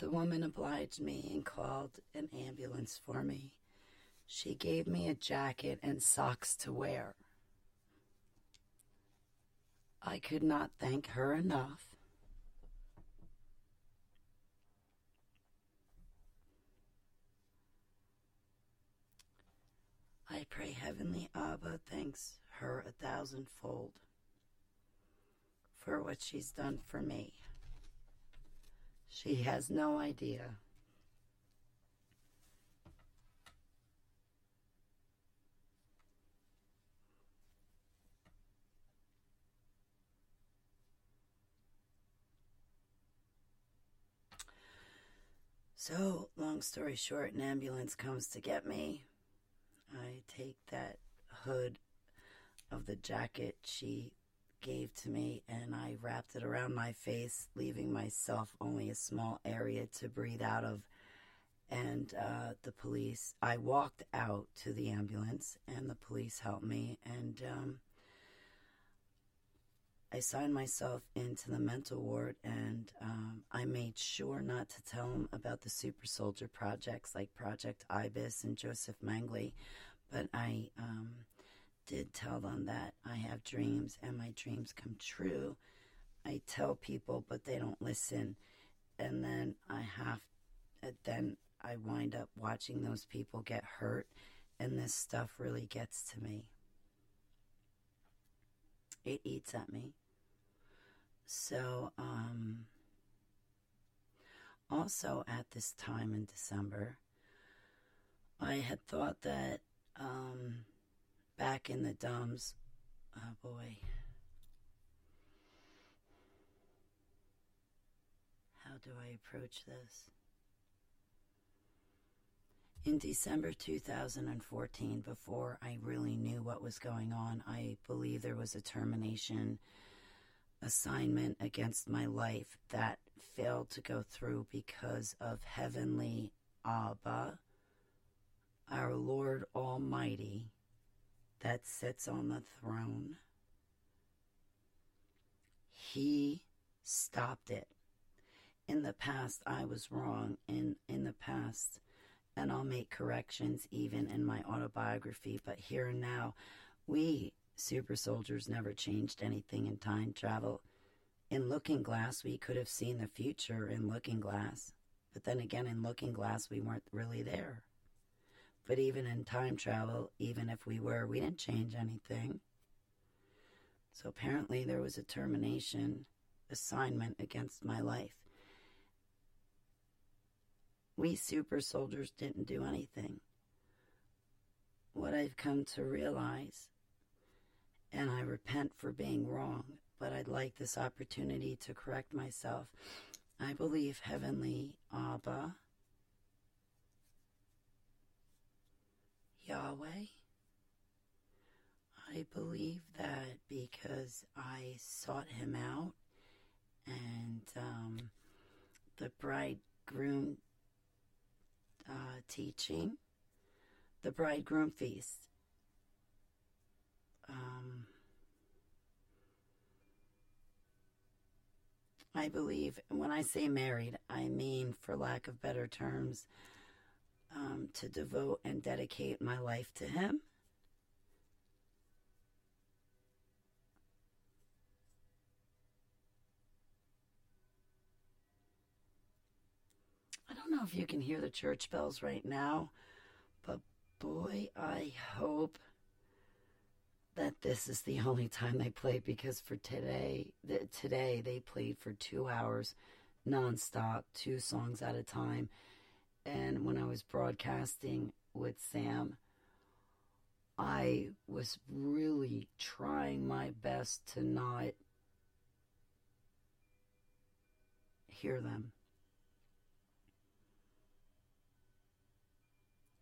The woman obliged me and called an ambulance for me. She gave me a jacket and socks to wear. I could not thank her enough. I pray Heavenly Abba thanks her a thousandfold for what she's done for me. She has no idea. So, long story short, an ambulance comes to get me. I take that hood of the jacket she gave to me and I wrapped it around my face, leaving myself only a small area to breathe out of. And uh, the police, I walked out to the ambulance and the police helped me. And um, I signed myself into the mental ward and um, I made sure not to tell them about the super soldier projects like Project Ibis and Joseph Mengele. But I um, did tell them that I have dreams and my dreams come true. I tell people, but they don't listen. And then I have, then I wind up watching those people get hurt. And this stuff really gets to me. It eats at me. So, um, also at this time in December, I had thought that um, back in the DUMBs, oh boy, how do I approach this? In December 2014, before I really knew what was going on, I believe there was a termination assignment against my life that failed to go through because of Heavenly Abba, our Lord Almighty, that sits on the throne. He stopped it. In the past, I was wrong. In, in the past, and I'll make corrections even in my autobiography, but here and now, we super soldiers never changed anything in time travel. In Looking Glass, we could have seen the future in Looking Glass, but then again, in Looking Glass, we weren't really there. But even in time travel, even if we were, we didn't change anything. So apparently, there was a termination assignment against my life. We super soldiers didn't do anything. What I've come to realize and I repent for being wrong, but I'd like this opportunity to correct myself. I believe Heavenly Abba, Yahweh. I believe that because I sought him out and um, the bridegroom uh, teaching, the bridegroom feast um, I believe when I say married, I mean, for lack of better terms, um, to devote and dedicate my life to Him. I don't know if you can hear the church bells right now, but boy, I hope that this is the only time they play because for today, today they played for two hours nonstop, two songs at a time. And when I was broadcasting with Sam, I was really trying my best to not hear them.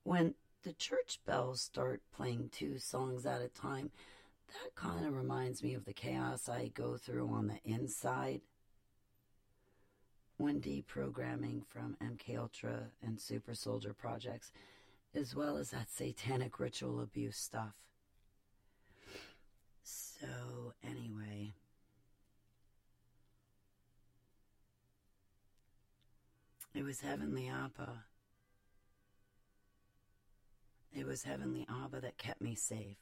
When the church bells start playing two songs at a time, that kind of reminds me of the chaos I go through on the inside when programming from MK Ultra and Super Soldier projects, as well as that satanic ritual abuse stuff. So, anyway. It was Heavenly Abba. It was Heavenly Abba that kept me safe.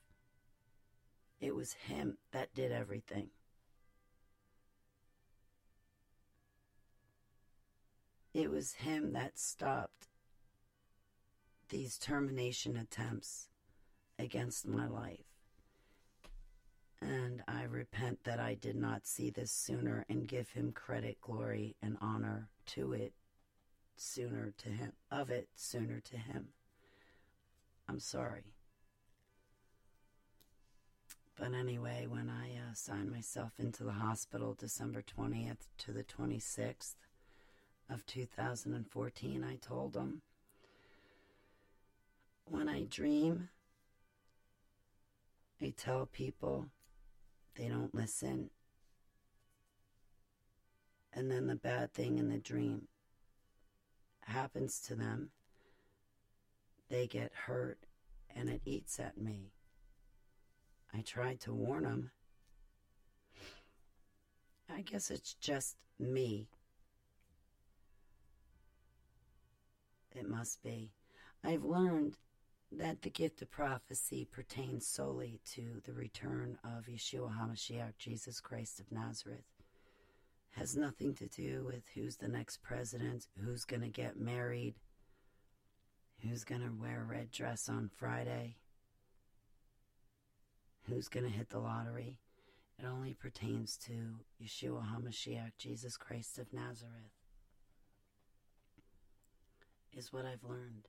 It was Him that did everything. It was Him that stopped these termination attempts against my life. And I repent that I did not see this sooner and give him credit, glory, and honor to it sooner to him, of it sooner to him. I'm sorry. But anyway, when I uh, signed myself into the hospital December 20th to the 26th of 2014, I told them when I dream, I tell people they don't listen. And then the bad thing in the dream happens to them. They get hurt and it eats at me. I tried to warn them. I guess it's just me. It must be. I've learned that the gift of prophecy pertains solely to the return of Yeshua HaMashiach, Jesus Christ of Nazareth. Has nothing to do with who's the next president, who's going to get married, who's going to wear a red dress on Friday, who's going to hit the lottery. It only pertains to Yeshua HaMashiach, Jesus Christ of Nazareth, is what I've learned.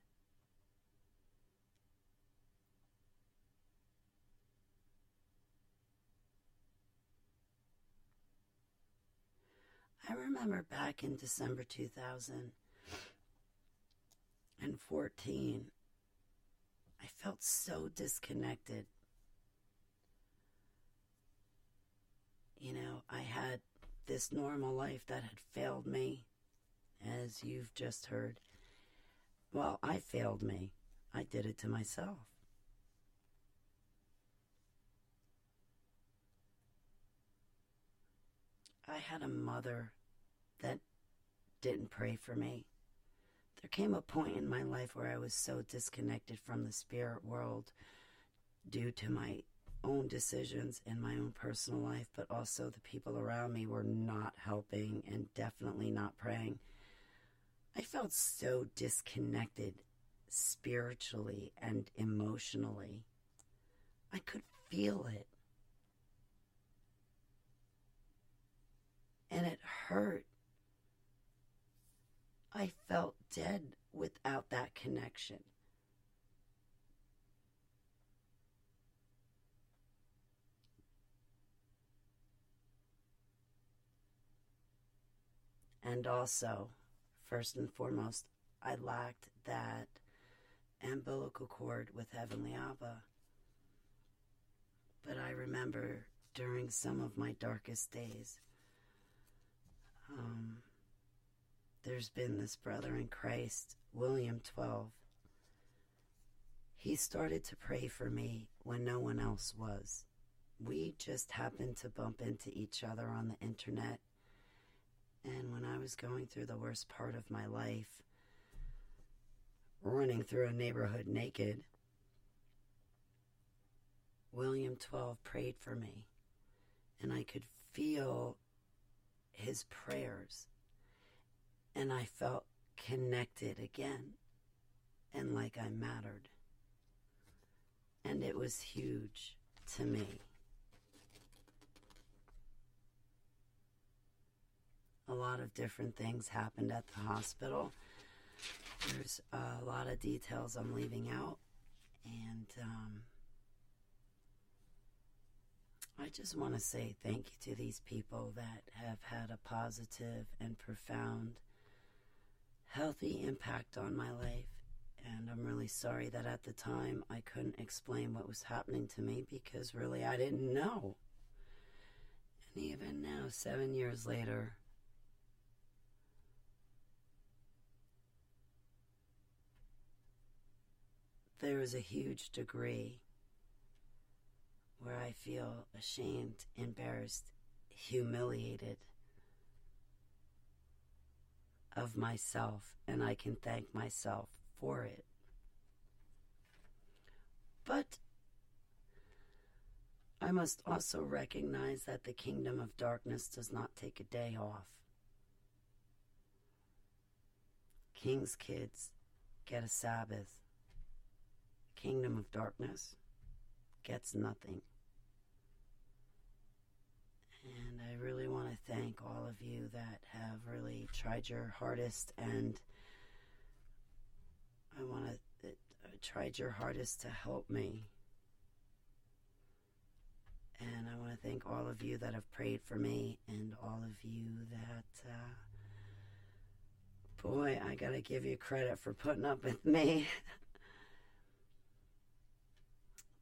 I remember back in December 2014, I felt so disconnected. You know, I had this normal life that had failed me, as you've just heard. Well, I failed me. I did it to myself. I had a mother that didn't pray for me. There came a point in my life where I was so disconnected from the spirit world due to my own decisions in my own personal life, but also the people around me were not helping and definitely not praying. I felt so disconnected spiritually and emotionally. I could feel it. And it hurt I felt dead without that connection. And also, first and foremost, I lacked that umbilical cord with Heavenly Abba. But I remember during some of my darkest days, um, there's been this brother in Christ, William 12. He started to pray for me when no one else was. We just happened to bump into each other on the internet. And when I was going through the worst part of my life, running through a neighborhood naked, William 12 prayed for me. And I could feel his prayers and I felt connected again and like I mattered. And it was huge to me. A lot of different things happened at the hospital. There's a lot of details I'm leaving out. And um, I just want to say thank you to these people that have had a positive and profound, healthy impact on my life. And I'm really sorry that at the time I couldn't explain what was happening to me because really I didn't know. And even now, seven years later, there is a huge degree where I feel ashamed, embarrassed, humiliated of myself, and I can thank myself for it. But I must also recognize that the kingdom of darkness does not take a day off. King's kids get a Sabbath. Kingdom of darkness gets nothing. And I really want to thank all of you that have really tried your hardest and I want to uh, tried your hardest to help me. And I want to thank all of you that have prayed for me and all of you that, uh, boy, I got to give you credit for putting up with me.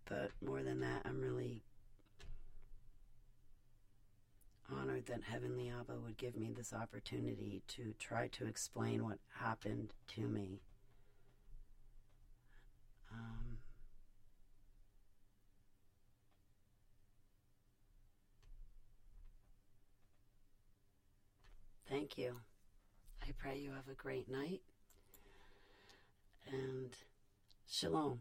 but more than that, I'm really honored that Heavenly Abba would give me this opportunity to try to explain what happened to me. Um, thank you. I pray you have a great night. And shalom.